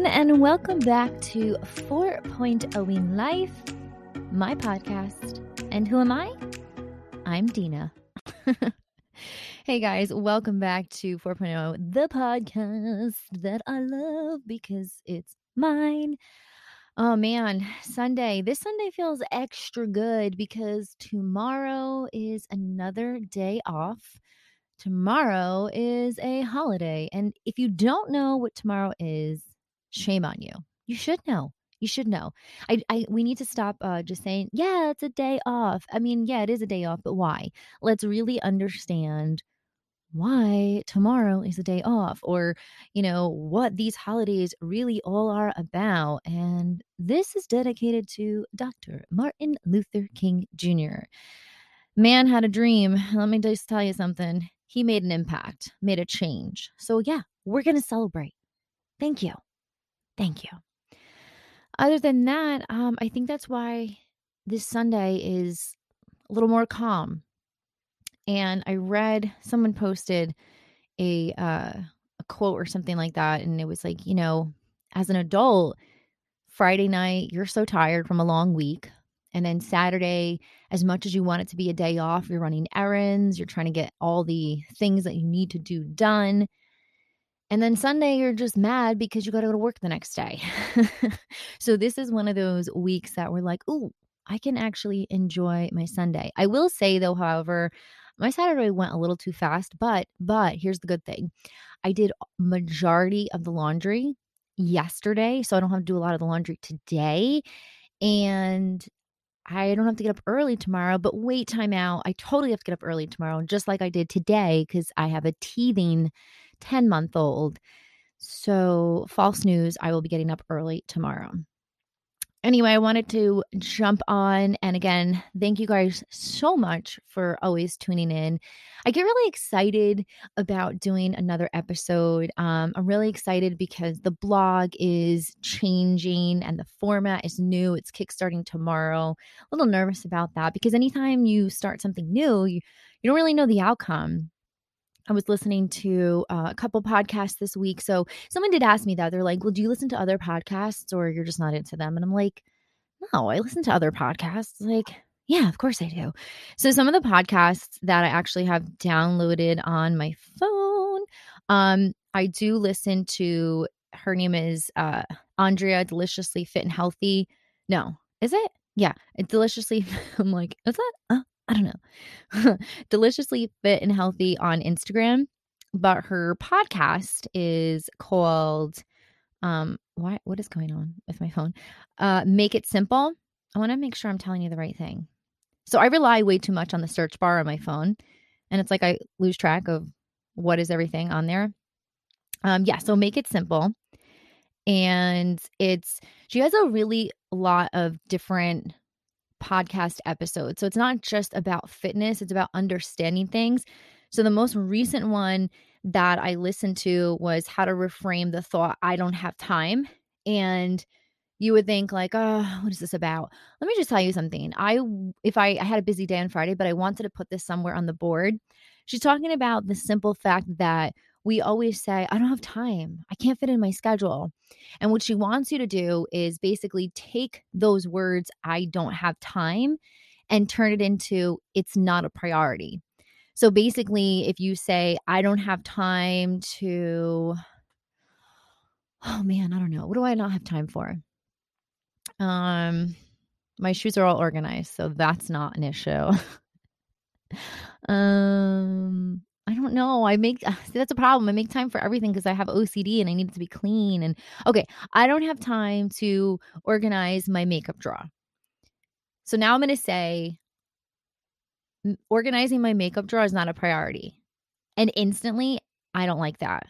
Everyone, and welcome back to 4.0ing Life, my podcast. And who am I? I'm Dina. hey, guys, welcome back to 4.0, the podcast that I love because it's mine. Oh man, Sunday. This Sunday feels extra good because tomorrow is another day off tomorrow is a holiday. And if you don't know what tomorrow is, shame on you. You should know. You should know. I, I we need to stop uh, just saying, yeah, it's a day off. I mean, yeah, it is a day off, but why? Let's really understand why tomorrow is a day off or you know what these holidays really all are about and this is dedicated to dr martin luther king jr man had a dream let me just tell you something he made an impact, made a change. So, yeah, we're to celebrate. Thank you. Thank you. Other than that, um, I think that's why this Sunday is a little more calm. And I read someone posted a uh, a quote or something like that, and it was like, you know, as an adult, Friday night, you're so tired from a long week. And then Saturday, as much as you want it to be a day off, you're running errands, you're trying to get all the things that you need to do done. And then Sunday, you're just mad because you got to go to work the next day. so, this is one of those weeks that we're like, oh, I can actually enjoy my Sunday. I will say, though, however, my Saturday went a little too fast, but but here's the good thing. I did majority of the laundry yesterday, so I don't have to do a lot of the laundry today. And I don't have to get up early tomorrow, but wait, time out. I totally have to get up early tomorrow, just like I did today, because I have a teething 10 month old. So, false news, I will be getting up early tomorrow anyway, I wanted to jump on. And again, thank you guys so much for always tuning in. I get really excited about doing another episode. Um, I'm really excited because the blog is changing and the format is new. It's kickstarting tomorrow. A little nervous about that because anytime you start something new, you, you don't really know the outcome. I was listening to uh, a couple podcasts this week. So someone did ask me that. They're like, well, do you listen to other podcasts or you're just not into them? And I'm like, no, I listen to other podcasts. Like, yeah, of course I do. So some of the podcasts that I actually have downloaded on my phone, um, I do listen to. Her name is uh, Andrea, Deliciously Fit and Healthy. No, is it? Yeah, it's deliciously. I'm like, is that? Uh, I don't know. Deliciously Fit and Healthy on Instagram, but her podcast is called um why what is going on with my phone? Uh Make It Simple. I want to make sure I'm telling you the right thing. So I rely way too much on the search bar on my phone and it's like I lose track of what is everything on there. Um yeah, so Make It Simple. And it's she has a really lot of different podcast episode. So it's not just about fitness, it's about understanding things. So the most recent one that I listened to was how to reframe the thought, I don't have time. And you would think like, oh, what is this about? Let me just tell you something. I if I, I had a busy day on Friday, but I wanted to put this somewhere on the board. She's talking about the simple fact that we always say, I don't have time. I can't fit in my schedule. And what she wants you to do is basically take those words, I don't have time, and turn it into, it's not a priority. So basically, if you say, I don't have time to, oh man, I don't know. What do I not have time for? Um, my shoes are all organized, so that's not an issue. um, I don't know. I make see, that's a problem. I make time for everything because I have OCD and I need it to be clean. And okay, I don't have time to organize my makeup drawer. So now I'm going to say organizing my makeup drawer is not a priority. And instantly, I don't like that.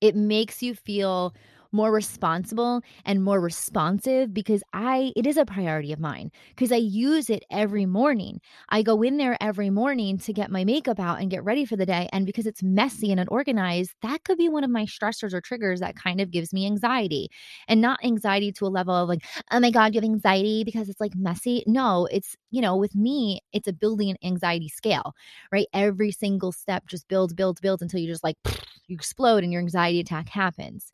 It makes you feel more responsible and more responsive because I it is a priority of mine because I use it every morning. I go in there every morning to get my makeup out and get ready for the day and because it's messy and unorganized, that could be one of my stressors or triggers that kind of gives me anxiety. And not anxiety to a level of like, "Oh my god, you have anxiety because it's like messy." No, it's, you know, with me, it's a building anxiety scale, right? Every single step just builds builds builds until you just like you explode and your anxiety attack happens.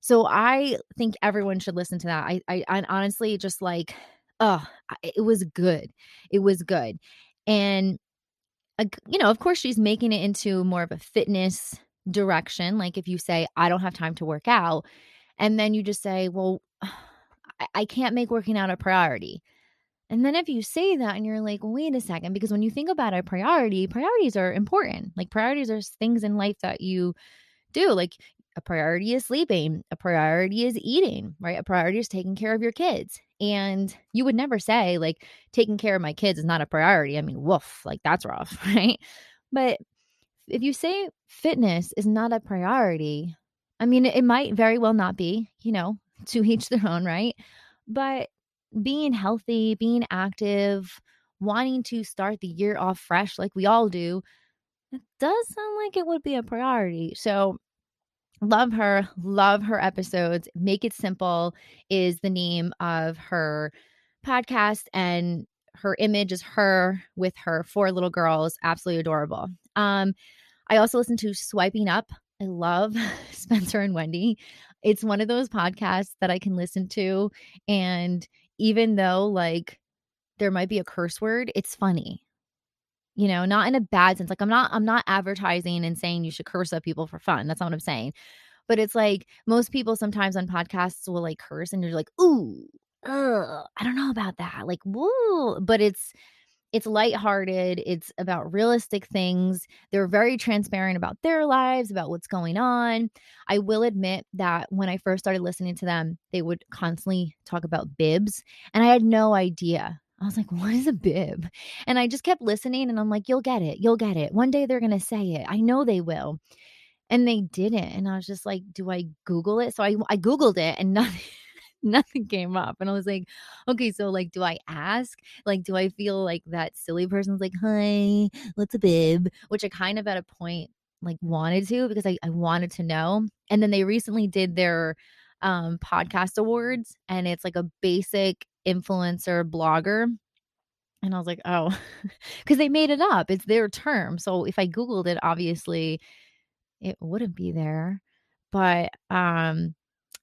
So I think everyone should listen to that. I, I, I honestly just like, oh, it was good. It was good. And, you know, of course, she's making it into more of a fitness direction. Like if you say, I don't have time to work out, and then you just say, well, I can't make working out a priority. And then if you say that and you're like, wait a second, because when you think about a priority, priorities are important. Like priorities are things in life that you do. Like a priority is sleeping, a priority is eating, right? A priority is taking care of your kids. And you would never say, like, taking care of my kids is not a priority. I mean, woof, like that's rough, right? But if you say fitness is not a priority, I mean, it might very well not be, you know, to each their own, right? But being healthy, being active, wanting to start the year off fresh like we all do, it does sound like it would be a priority. So, love her, love her episodes. Make It Simple is the name of her podcast, and her image is her with her four little girls. Absolutely adorable. Um, I also listen to Swiping Up. I love Spencer and Wendy. It's one of those podcasts that I can listen to and even though like there might be a curse word, it's funny. You know, not in a bad sense. Like I'm not I'm not advertising and saying you should curse at people for fun. That's not what I'm saying. But it's like most people sometimes on podcasts will like curse and you're like, ooh, ugh, I don't know about that. Like, woo. But it's it's lighthearted. It's about realistic things. They're very transparent about their lives, about what's going on. I will admit that when I first started listening to them, they would constantly talk about bibs, and I had no idea. I was like, what is a bib? And I just kept listening, and I'm like, you'll get it. You'll get it. One day they're going to say it. I know they will. And they didn't. And I was just like, do I Google it? So I, I Googled it, and nothing. nothing came up. And I was like, okay, so like, do I ask? Like, do I feel like that silly person's like, hi, what's a bib? Which I kind of at a point like wanted to because I, I wanted to know. And then they recently did their um podcast awards and it's like a basic influencer blogger. And I was like, oh, because they made it up. It's their term. So if I Googled it, obviously it wouldn't be there. But um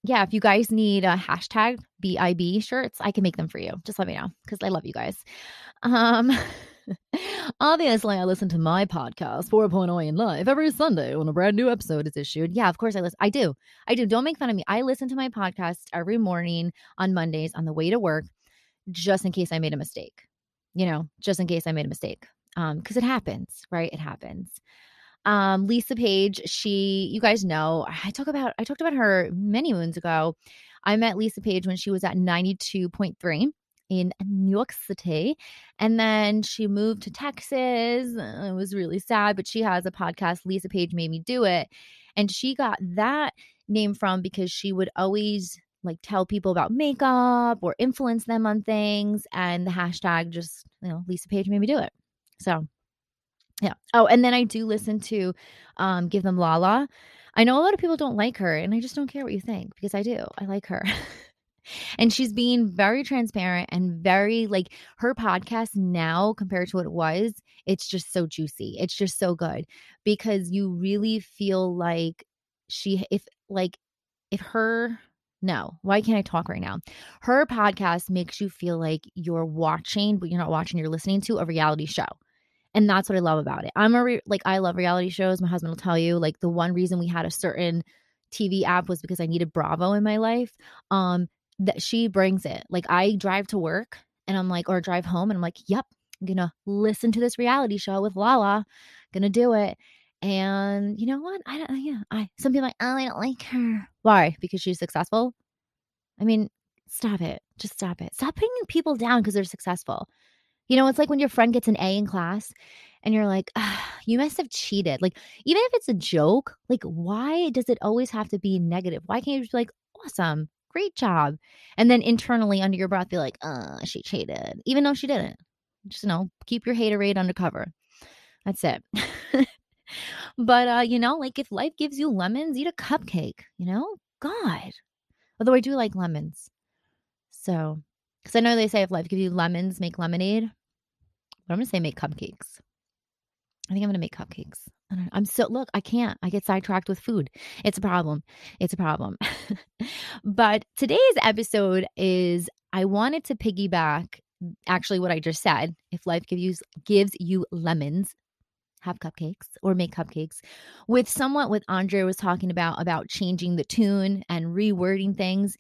yeah, if you guys need a hashtag BIB shirts, I can make them for you. Just let me know because I love you guys. Um, obviously, I listen to my podcast, 4.0 in Life, every Sunday when a brand new episode is issued. Yeah, of course I listen. I do. I do. Don't make fun of me. I listen to my podcast every morning on Mondays on the way to work, just in case I made a mistake. You know, just in case I made a mistake. Um, because it happens, right? It happens. Um, Lisa Page, she, you guys know, I talk about, I talked about her many moons ago. I met Lisa Page when she was at 92.3 in New York City. And then she moved to Texas. It was really sad, but she has a podcast, Lisa Page Made Me Do It. And she got that name from because she would always like tell people about makeup or influence them on things. And the hashtag just, you know, Lisa Page made me do it. So yeah. Oh, and then I do listen to um Give Them Lala. I know a lot of people don't like her, and I just don't care what you think because I do. I like her. and she's being very transparent and very like her podcast now compared to what it was, it's just so juicy. It's just so good because you really feel like she if like if her no, why can't I talk right now? Her podcast makes you feel like you're watching, but you're not watching, you're listening to a reality show. And that's what I love about it. I'm a re- like I love reality shows. My husband will tell you like the one reason we had a certain TV app was because I needed Bravo in my life. Um that she brings it. Like I drive to work and I'm like or drive home and I'm like, "Yep, I'm to listen to this reality show with Lala. To do it." And you know what? I don't yeah, I some people like, "Oh, I don't like her." Why? Because she's successful? I mean, stop it. Just stop it. Stop putting people down because they're successful. You know, it's like when your friend gets an A in class and you're like, ah, you must have cheated. Like, even if it's a joke, like, why does it always have to be negative? Why can't you just be like, awesome, great job? And then internally under your breath, be like, uh, she cheated, even though she didn't. Just, you know, keep your haterade undercover. That's it. but, uh, you know, like if life gives you lemons, eat a cupcake, you know? God. Although I do like lemons. So because I know they say if life gives you lemons, make lemonade. But I'm to say make cupcakes. I think I'm to make cupcakes. I'm so look, I can't. I get sidetracked with food. It's a problem. It's a problem. but today's episode is I wanted to piggyback actually what I just said. If life gives you gives you lemons, have cupcakes or make cupcakes with somewhat what Andre was talking about about changing the tune and rewording things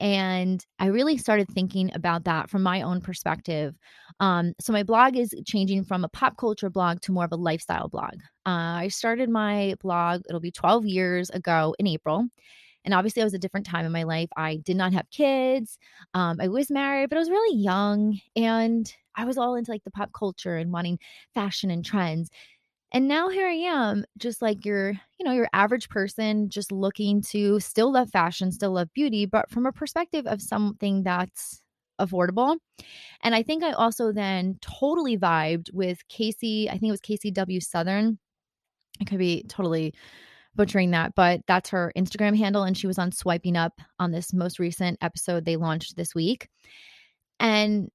and I really started thinking about that from my own perspective. Um, so, my blog is changing from a pop culture blog to more of a lifestyle blog. Uh, I started my blog, it'll be 12 years ago in April. And obviously, I was a different time in my life. I did not have kids. Um, I was married, but I was really young. And I was all into like the pop culture and wanting fashion and trends. And now here I am, just like your, you know, your average person, just looking to still love fashion, still love beauty, but from a perspective of something that's affordable. And I think I also then totally vibed with Casey, I think it was Casey W. Southern. I could be totally butchering that, but that's her Instagram handle. And she was on Swiping Up on this most recent episode they launched this week. And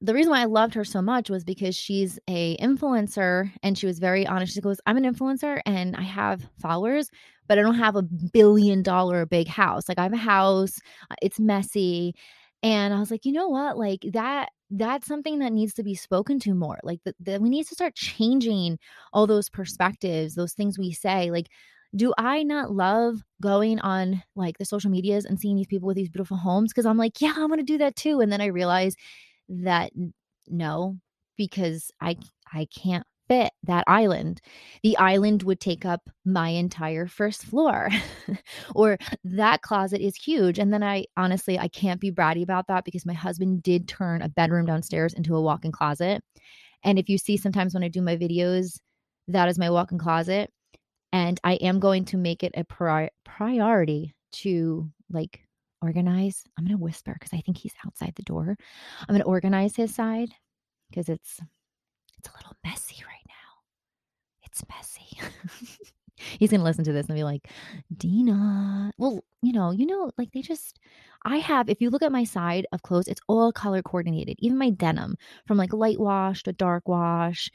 the reason why I loved her so much was because she's a influencer and she was very honest. She goes, "I'm an influencer and I have followers, but I don't have a billion dollar big house. Like I have a house, uh, it's messy." And I was like, "You know what? Like that that's something that needs to be spoken to more. Like that we need to start changing all those perspectives, those things we say. Like do I not love going on like the social medias and seeing these people with these beautiful homes? Because I'm like, yeah, I want to do that too. And then I realize that no, because I I can't fit that island. The island would take up my entire first floor. or that closet is huge. And then I honestly I can't be bratty about that because my husband did turn a bedroom downstairs into a walk-in closet. And if you see sometimes when I do my videos, that is my walk-in closet. And I am going to make it a pri- priority to like organize. I'm going to whisper because I think he's outside the door. I'm going to organize his side because it's it's a little messy right now. It's messy. he's going to listen to this and be like, "Dina, well, you know, you know, like they just I have if you look at my side of clothes, it's all color coordinated. Even my denim from like light wash to dark wash.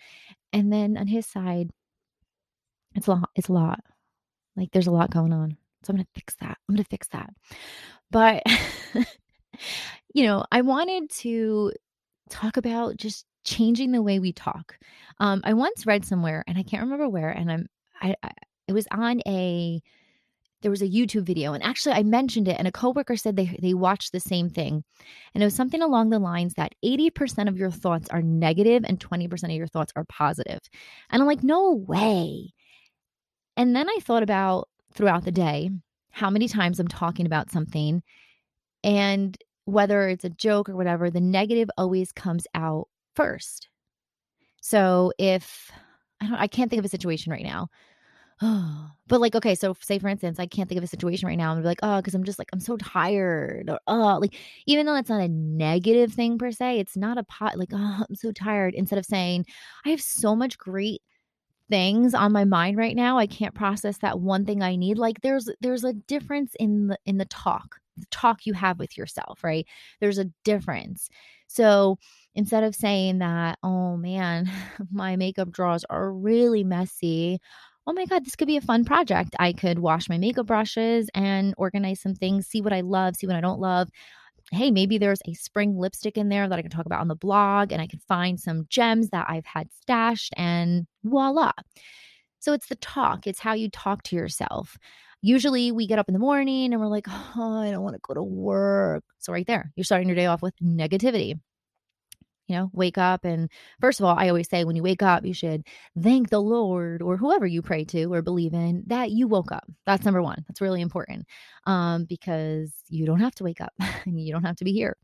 And then on his side, it's a lot, it's a lot. Like there's a lot going on. So I'm going to fix that. I'm going to fix that. But, you know, I wanted to talk about just changing the way we talk. Um, I once read somewhere, and I can't remember where, and I'm, I, I it was on a, there was a YouTube video, and actually I mentioned it, and a coworker said they they watched the same thing, and it was something along the lines that eighty percent of your thoughts are negative and twenty percent of your thoughts are positive, and I'm like, no way. And then I thought about throughout the day how many times I'm talking about something and whether it's a joke or whatever, the negative always comes out first. So if I don't I can't think of a situation right now. Oh, but like okay, so say for instance, I can't think of a situation right now. I'm be like, oh, because I'm just like I'm so tired, or oh, like even though it's not a negative thing per se, it's not a pot like oh, I'm so tired. Instead of saying I have so much great things on my mind right now i can't process that one thing i need like there's there's a difference in the in the talk the talk you have with yourself right? There's a difference. So instead of saying that oh man my makeup drawers are really messy oh my god this could be a fun project. I could wash my makeup brushes and organize some things see what i love see what i don't love hey, maybe there's a spring lipstick in there that I can talk about on the blog and I can find some gems that I've had stashed and voila. So it's the talk, it's how you talk to yourself. Usually we get up in the morning and we're like, oh, I don't want to go to work. So right there, you're starting your day off with negativity you know, wake up. And first of all, I always say when you wake up, you should thank the Lord or whoever you pray to or believe in that you woke up. That's number one. That's really important um, because you don't have to wake up and you don't have to be here.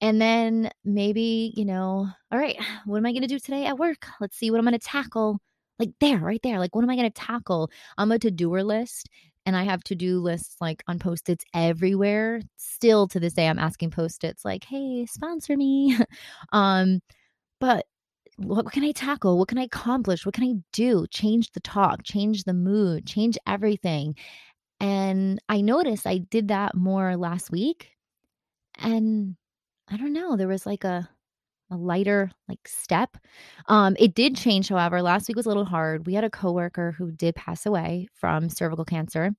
And then maybe, you know, all right, what am I going to do today at work? Let's see what I'm going to tackle. Like there, right there. Like, what am I going to tackle? I'm a to doer list and I have to do lists like on post its everywhere. Still to this day, I'm asking post its like, hey, sponsor me. um, but what can I tackle? What can I accomplish? What can I do? Change the talk, change the mood, change everything. And I noticed I did that more last week. And I don't know, there was like a a lighter like step. Um, it did change, however. Last week was a little hard. We had a coworker who did pass away from cervical cancer.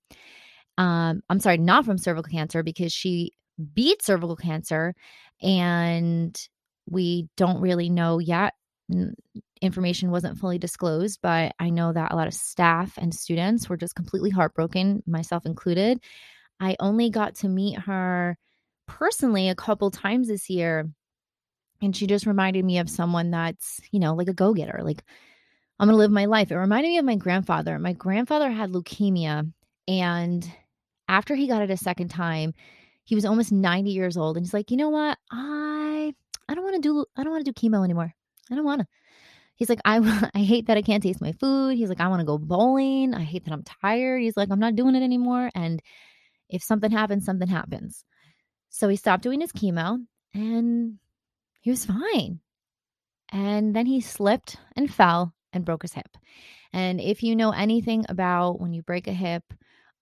Um, I'm sorry, not from cervical cancer because she beat cervical cancer and we don't really know yet. Information wasn't fully disclosed, but I know that a lot of staff and students were just completely heartbroken, myself included. I only got to meet her personally a couple times this year and she just reminded me of someone that's, you know, like a go getter. Like, I'm to live my life. It reminded me of my grandfather. My grandfather had leukemia. And after he got it a second time, he was almost 90 years old. And he's like, you know what? I. I don't want to do I don't want to do chemo anymore. I don't want to. He's like, I, I hate that I can't taste my food. He's like, I want to go bowling. I hate that I'm tired. He's like, I'm not doing it anymore. And if something happens, something happens. So he stopped doing his chemo and he was fine. And then he slipped and fell and broke his hip. And if you know anything about when you break a hip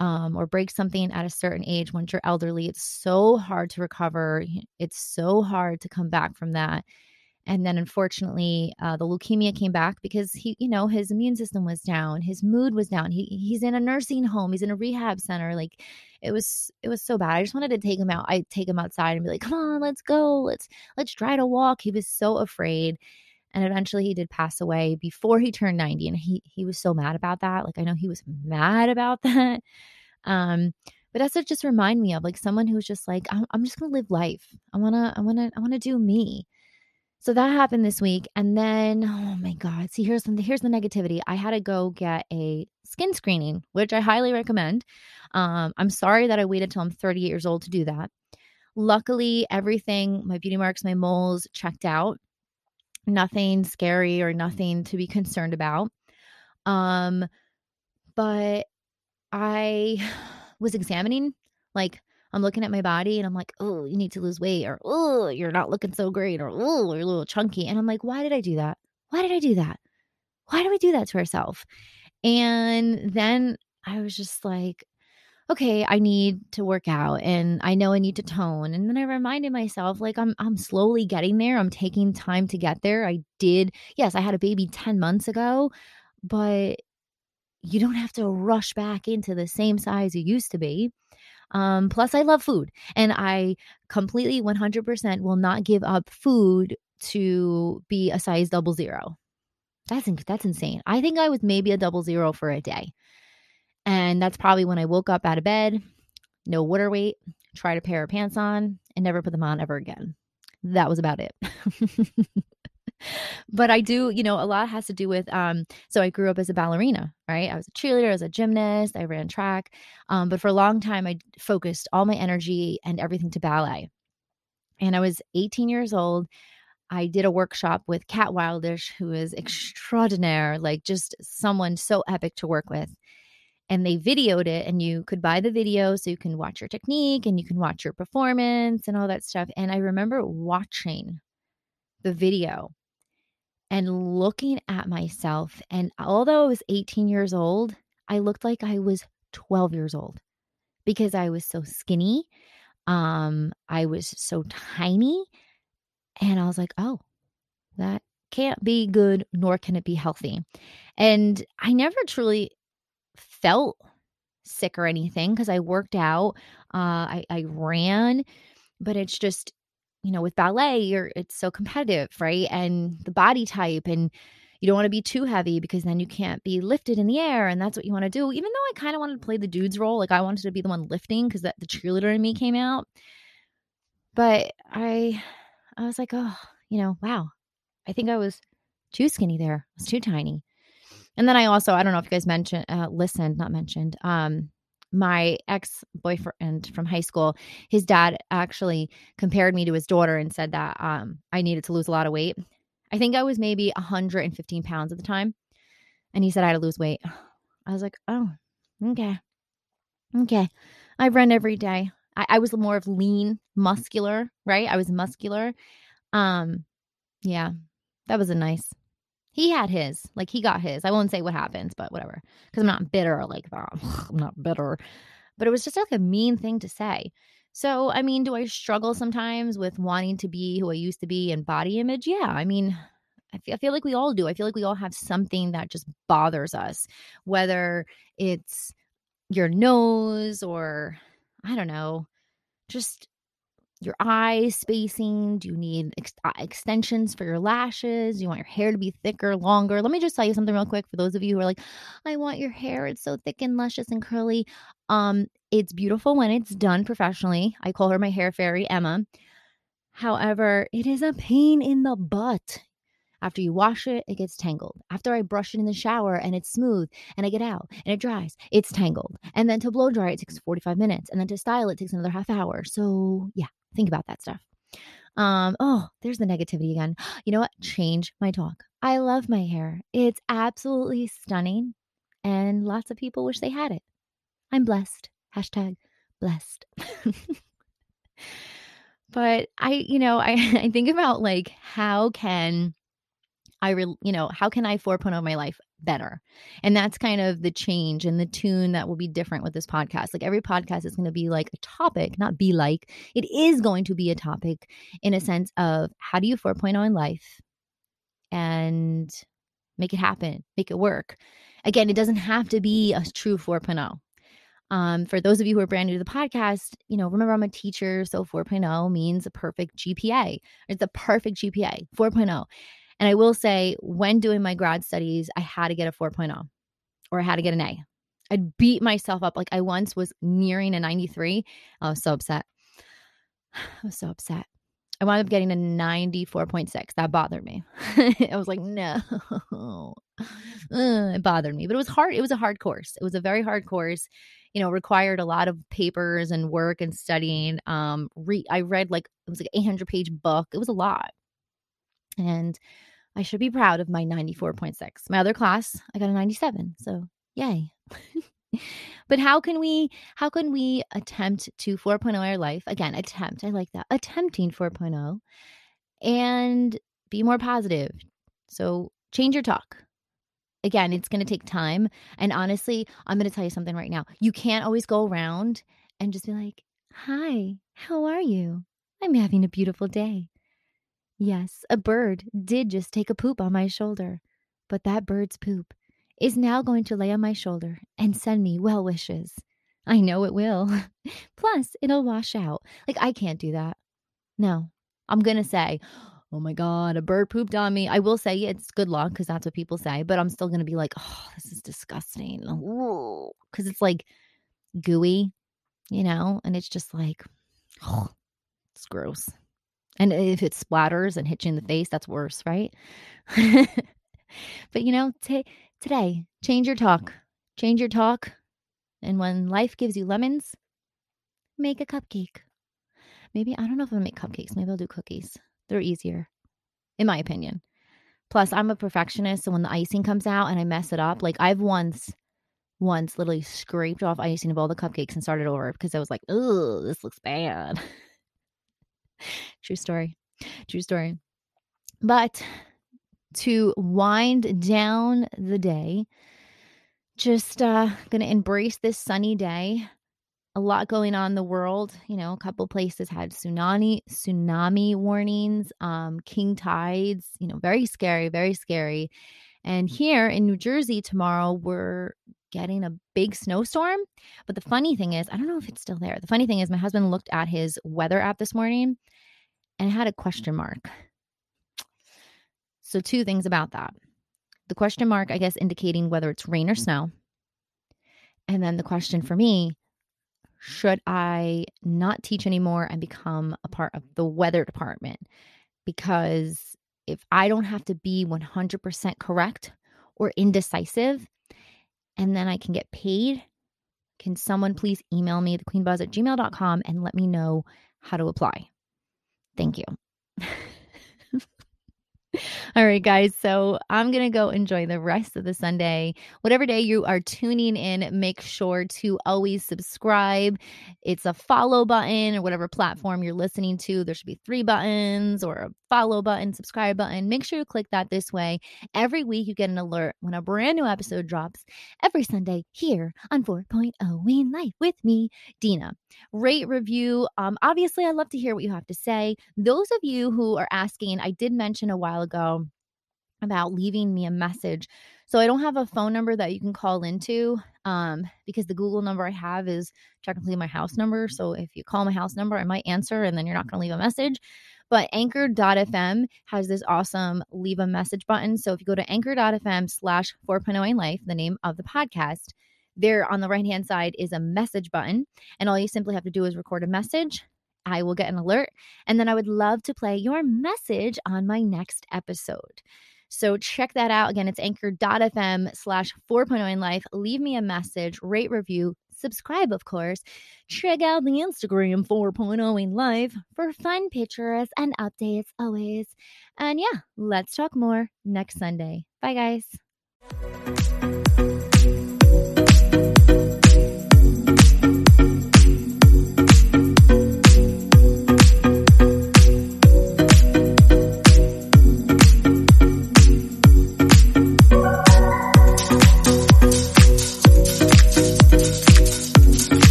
um, or break something at a certain age, once you're elderly, it's so hard to recover. It's so hard to come back from that. And then unfortunately, uh, the leukemia came back because he, you know, his immune system was down, his mood was down. He he's in a nursing home, he's in a rehab center. Like it was it was so bad. I just wanted to take him out. I take him outside and be like, "Come on, let's go. Let's let's try to walk." He was so afraid. And eventually he did pass away before he turned 90 and he he was so mad about that. Like I know he was mad about that. Um but that's what just remind me of like someone who's just like I'm, I'm just gonna live life. I wanna I wanna I wanna do me. So that happened this week. And then, oh my God. See, here's the, here's the negativity. I had to go get a skin screening, which I highly recommend. Um, I'm sorry that I waited till I'm 38 years old to do that. Luckily, everything, my beauty marks, my moles checked out. Nothing scary or nothing to be concerned about. Um, but I was examining like I'm looking at my body and I'm like, oh, you need to lose weight, or oh, you're not looking so great, or oh, you're a little chunky. And I'm like, why did I do that? Why did I do that? Why do we do that to ourselves? And then I was just like, okay, I need to work out and I know I need to tone. And then I reminded myself like I'm I'm slowly getting there. I'm taking time to get there. I did. Yes, I had a baby 10 months ago, but you don't have to rush back into the same size you used to be. Um, plus, I love food and I completely 100% will not give up food to be a size double zero. That's, that's insane. I think I was maybe a double zero for a day. And that's probably when I woke up out of bed, no water weight, tried a pair of pants on, and never put them on ever again. That was about it. but I do, you know, a lot has to do with um so I grew up as a ballerina, right? I was a cheerleader, I was a gymnast, I ran track. Um but for a long time I focused all my energy and everything to ballet. And I was 18 years old. I did a workshop with Kat Wildish, who is extraordinaire, like just someone so epic to work with. And they videoed it, and you could buy the video so you can watch your technique and you can watch your performance and all that stuff. And I remember watching the video and looking at myself. And although I was 18 years old, I looked like I was 12 years old because I was so skinny. Um, I was so tiny. And I was like, oh, that can't be good, nor can it be healthy. And I never truly felt sick or anything because I worked out, uh, I, I ran, but it's just you know, with ballet, you're it's so competitive, right? And the body type and you don't want to be too heavy because then you can't be lifted in the air and that's what you want to do. Even though I kind of wanted to play the dude's role, like I wanted to be the one lifting because that the cheerleader in me came out. But I I was like, "Oh, you know, wow. I think I was too skinny there. I was too tiny." And then I also, I don't know if you guys mentioned uh listened, not mentioned. Um my ex boyfriend from high school, his dad actually compared me to his daughter and said that um, I needed to lose a lot of weight. I think I was maybe 115 pounds at the time. And he said I had to lose weight. I was like, oh, okay. Okay. I run every day. I, I was more of lean, muscular, right? I was muscular. Um, yeah, that was a nice he had his, like he got his. I won't say what happens, but whatever. Because I'm not bitter like that. I'm not bitter. But it was just like a mean thing to say. So, I mean, do I struggle sometimes with wanting to be who I used to be in body image? Yeah. I mean, I feel, I feel like we all do. I feel like we all have something that just bothers us, whether it's your nose or I don't know, just your eye spacing? Do you need ex- uh, extensions for your lashes? Do you want your hair to be thicker, longer? Let me just tell you something real quick for those of you who are like, I want your hair, it's so thick and luscious and curly. Um, it's beautiful when it's done professionally. I call her my hair fairy, Emma. However, it is a pain in the butt. After you wash it, it gets tangled. After I brush it in the shower and it's smooth and I get out and it dries, it's tangled. And then to blow dry it takes 45 minutes. And then to style it takes another half hour. So, yeah, think about that stuff. Um, oh, there's the negativity again. You know what? Change my talk. I love my hair. It's absolutely stunning. And lots of people wish they had it. I'm blessed. Hashtag blessed. but I, you know, I, I think about like how can I, re- you know, how can I 4.0 my life better? And that's kind of the change and the tune that will be different with this podcast. Like every podcast is going to be like a topic, not be like, it is going to be a topic in a sense of how do you 4.0 in life and make it happen, make it work. Again, it doesn't have to be a true 4.0. Um, for those of you who are brand new to the podcast, you know, remember I'm a teacher, so 4.0 means a perfect GPA. It's a perfect GPA, 4.0. And I will say, when doing my grad studies, I had to get a 4.0 or I had to get an A. I'd beat myself up. Like I once was nearing a 93. I was so upset. I was so upset. I wound up getting a 94.6. That bothered me. I was like, no, it bothered me. But it was hard. It was a hard course. It was a very hard course. You know, required a lot of papers and work and studying. Um, re- I read like it was like 800 page book. It was a lot. And I should be proud of my 94.6. My other class, I got a 97. So, yay. but how can we how can we attempt to 4.0 our life? Again, attempt. I like that. Attempting 4.0 and be more positive. So, change your talk. Again, it's going to take time, and honestly, I'm going to tell you something right now. You can't always go around and just be like, "Hi, how are you? I'm having a beautiful day." Yes, a bird did just take a poop on my shoulder, but that bird's poop is now going to lay on my shoulder and send me well wishes. I know it will. Plus, it'll wash out. Like, I can't do that. No, I'm going to say, oh my God, a bird pooped on me. I will say it's good luck because that's what people say, but I'm still going to be like, oh, this is disgusting. Because it's like gooey, you know, and it's just like, oh, it's gross. And if it splatters and hits you in the face, that's worse, right? but you know, t- today, change your talk. Change your talk. And when life gives you lemons, make a cupcake. Maybe, I don't know if I'll make cupcakes. Maybe I'll do cookies. They're easier, in my opinion. Plus, I'm a perfectionist. So when the icing comes out and I mess it up, like I've once, once literally scraped off icing of all the cupcakes and started over because I was like, oh, this looks bad. True story. True story. But to wind down the day, just uh, gonna embrace this sunny day. A lot going on in the world. You know, a couple places had tsunami tsunami warnings, um, king tides. You know, very scary, very scary. And here in New Jersey tomorrow, we're getting a big snowstorm. But the funny thing is, I don't know if it's still there. The funny thing is, my husband looked at his weather app this morning and had a question mark. So, two things about that. The question mark, I guess, indicating whether it's rain or snow. And then the question for me should I not teach anymore and become a part of the weather department? Because if I don't have to be 100% correct or indecisive, and then I can get paid, can someone please email me, thequeenbuzz at gmail.com, and let me know how to apply? Thank you. All right, guys. So I'm going to go enjoy the rest of the Sunday. Whatever day you are tuning in, make sure to always subscribe. It's a follow button or whatever platform you're listening to. There should be three buttons or a follow button, subscribe button. Make sure you click that this way. Every week you get an alert when a brand new episode drops every Sunday here on 4.0 Wean Life with me, Dina. Rate, review. Um, obviously, I love to hear what you have to say. Those of you who are asking, I did mention a while ago about leaving me a message. So I don't have a phone number that you can call into um, because the Google number I have is technically my house number. So if you call my house number, I might answer and then you're not going to leave a message. But anchor.fm has this awesome leave a message button. So if you go to anchor.fm slash 4.0 in life, the name of the podcast, there on the right hand side is a message button. And all you simply have to do is record a message. I will get an alert. And then I would love to play your message on my next episode. So check that out. Again, it's anchor.fm slash 4.0 in life. Leave me a message, rate, review, subscribe, of course. Check out the Instagram 4.0 in life for fun pictures and updates always. And yeah, let's talk more next Sunday. Bye, guys.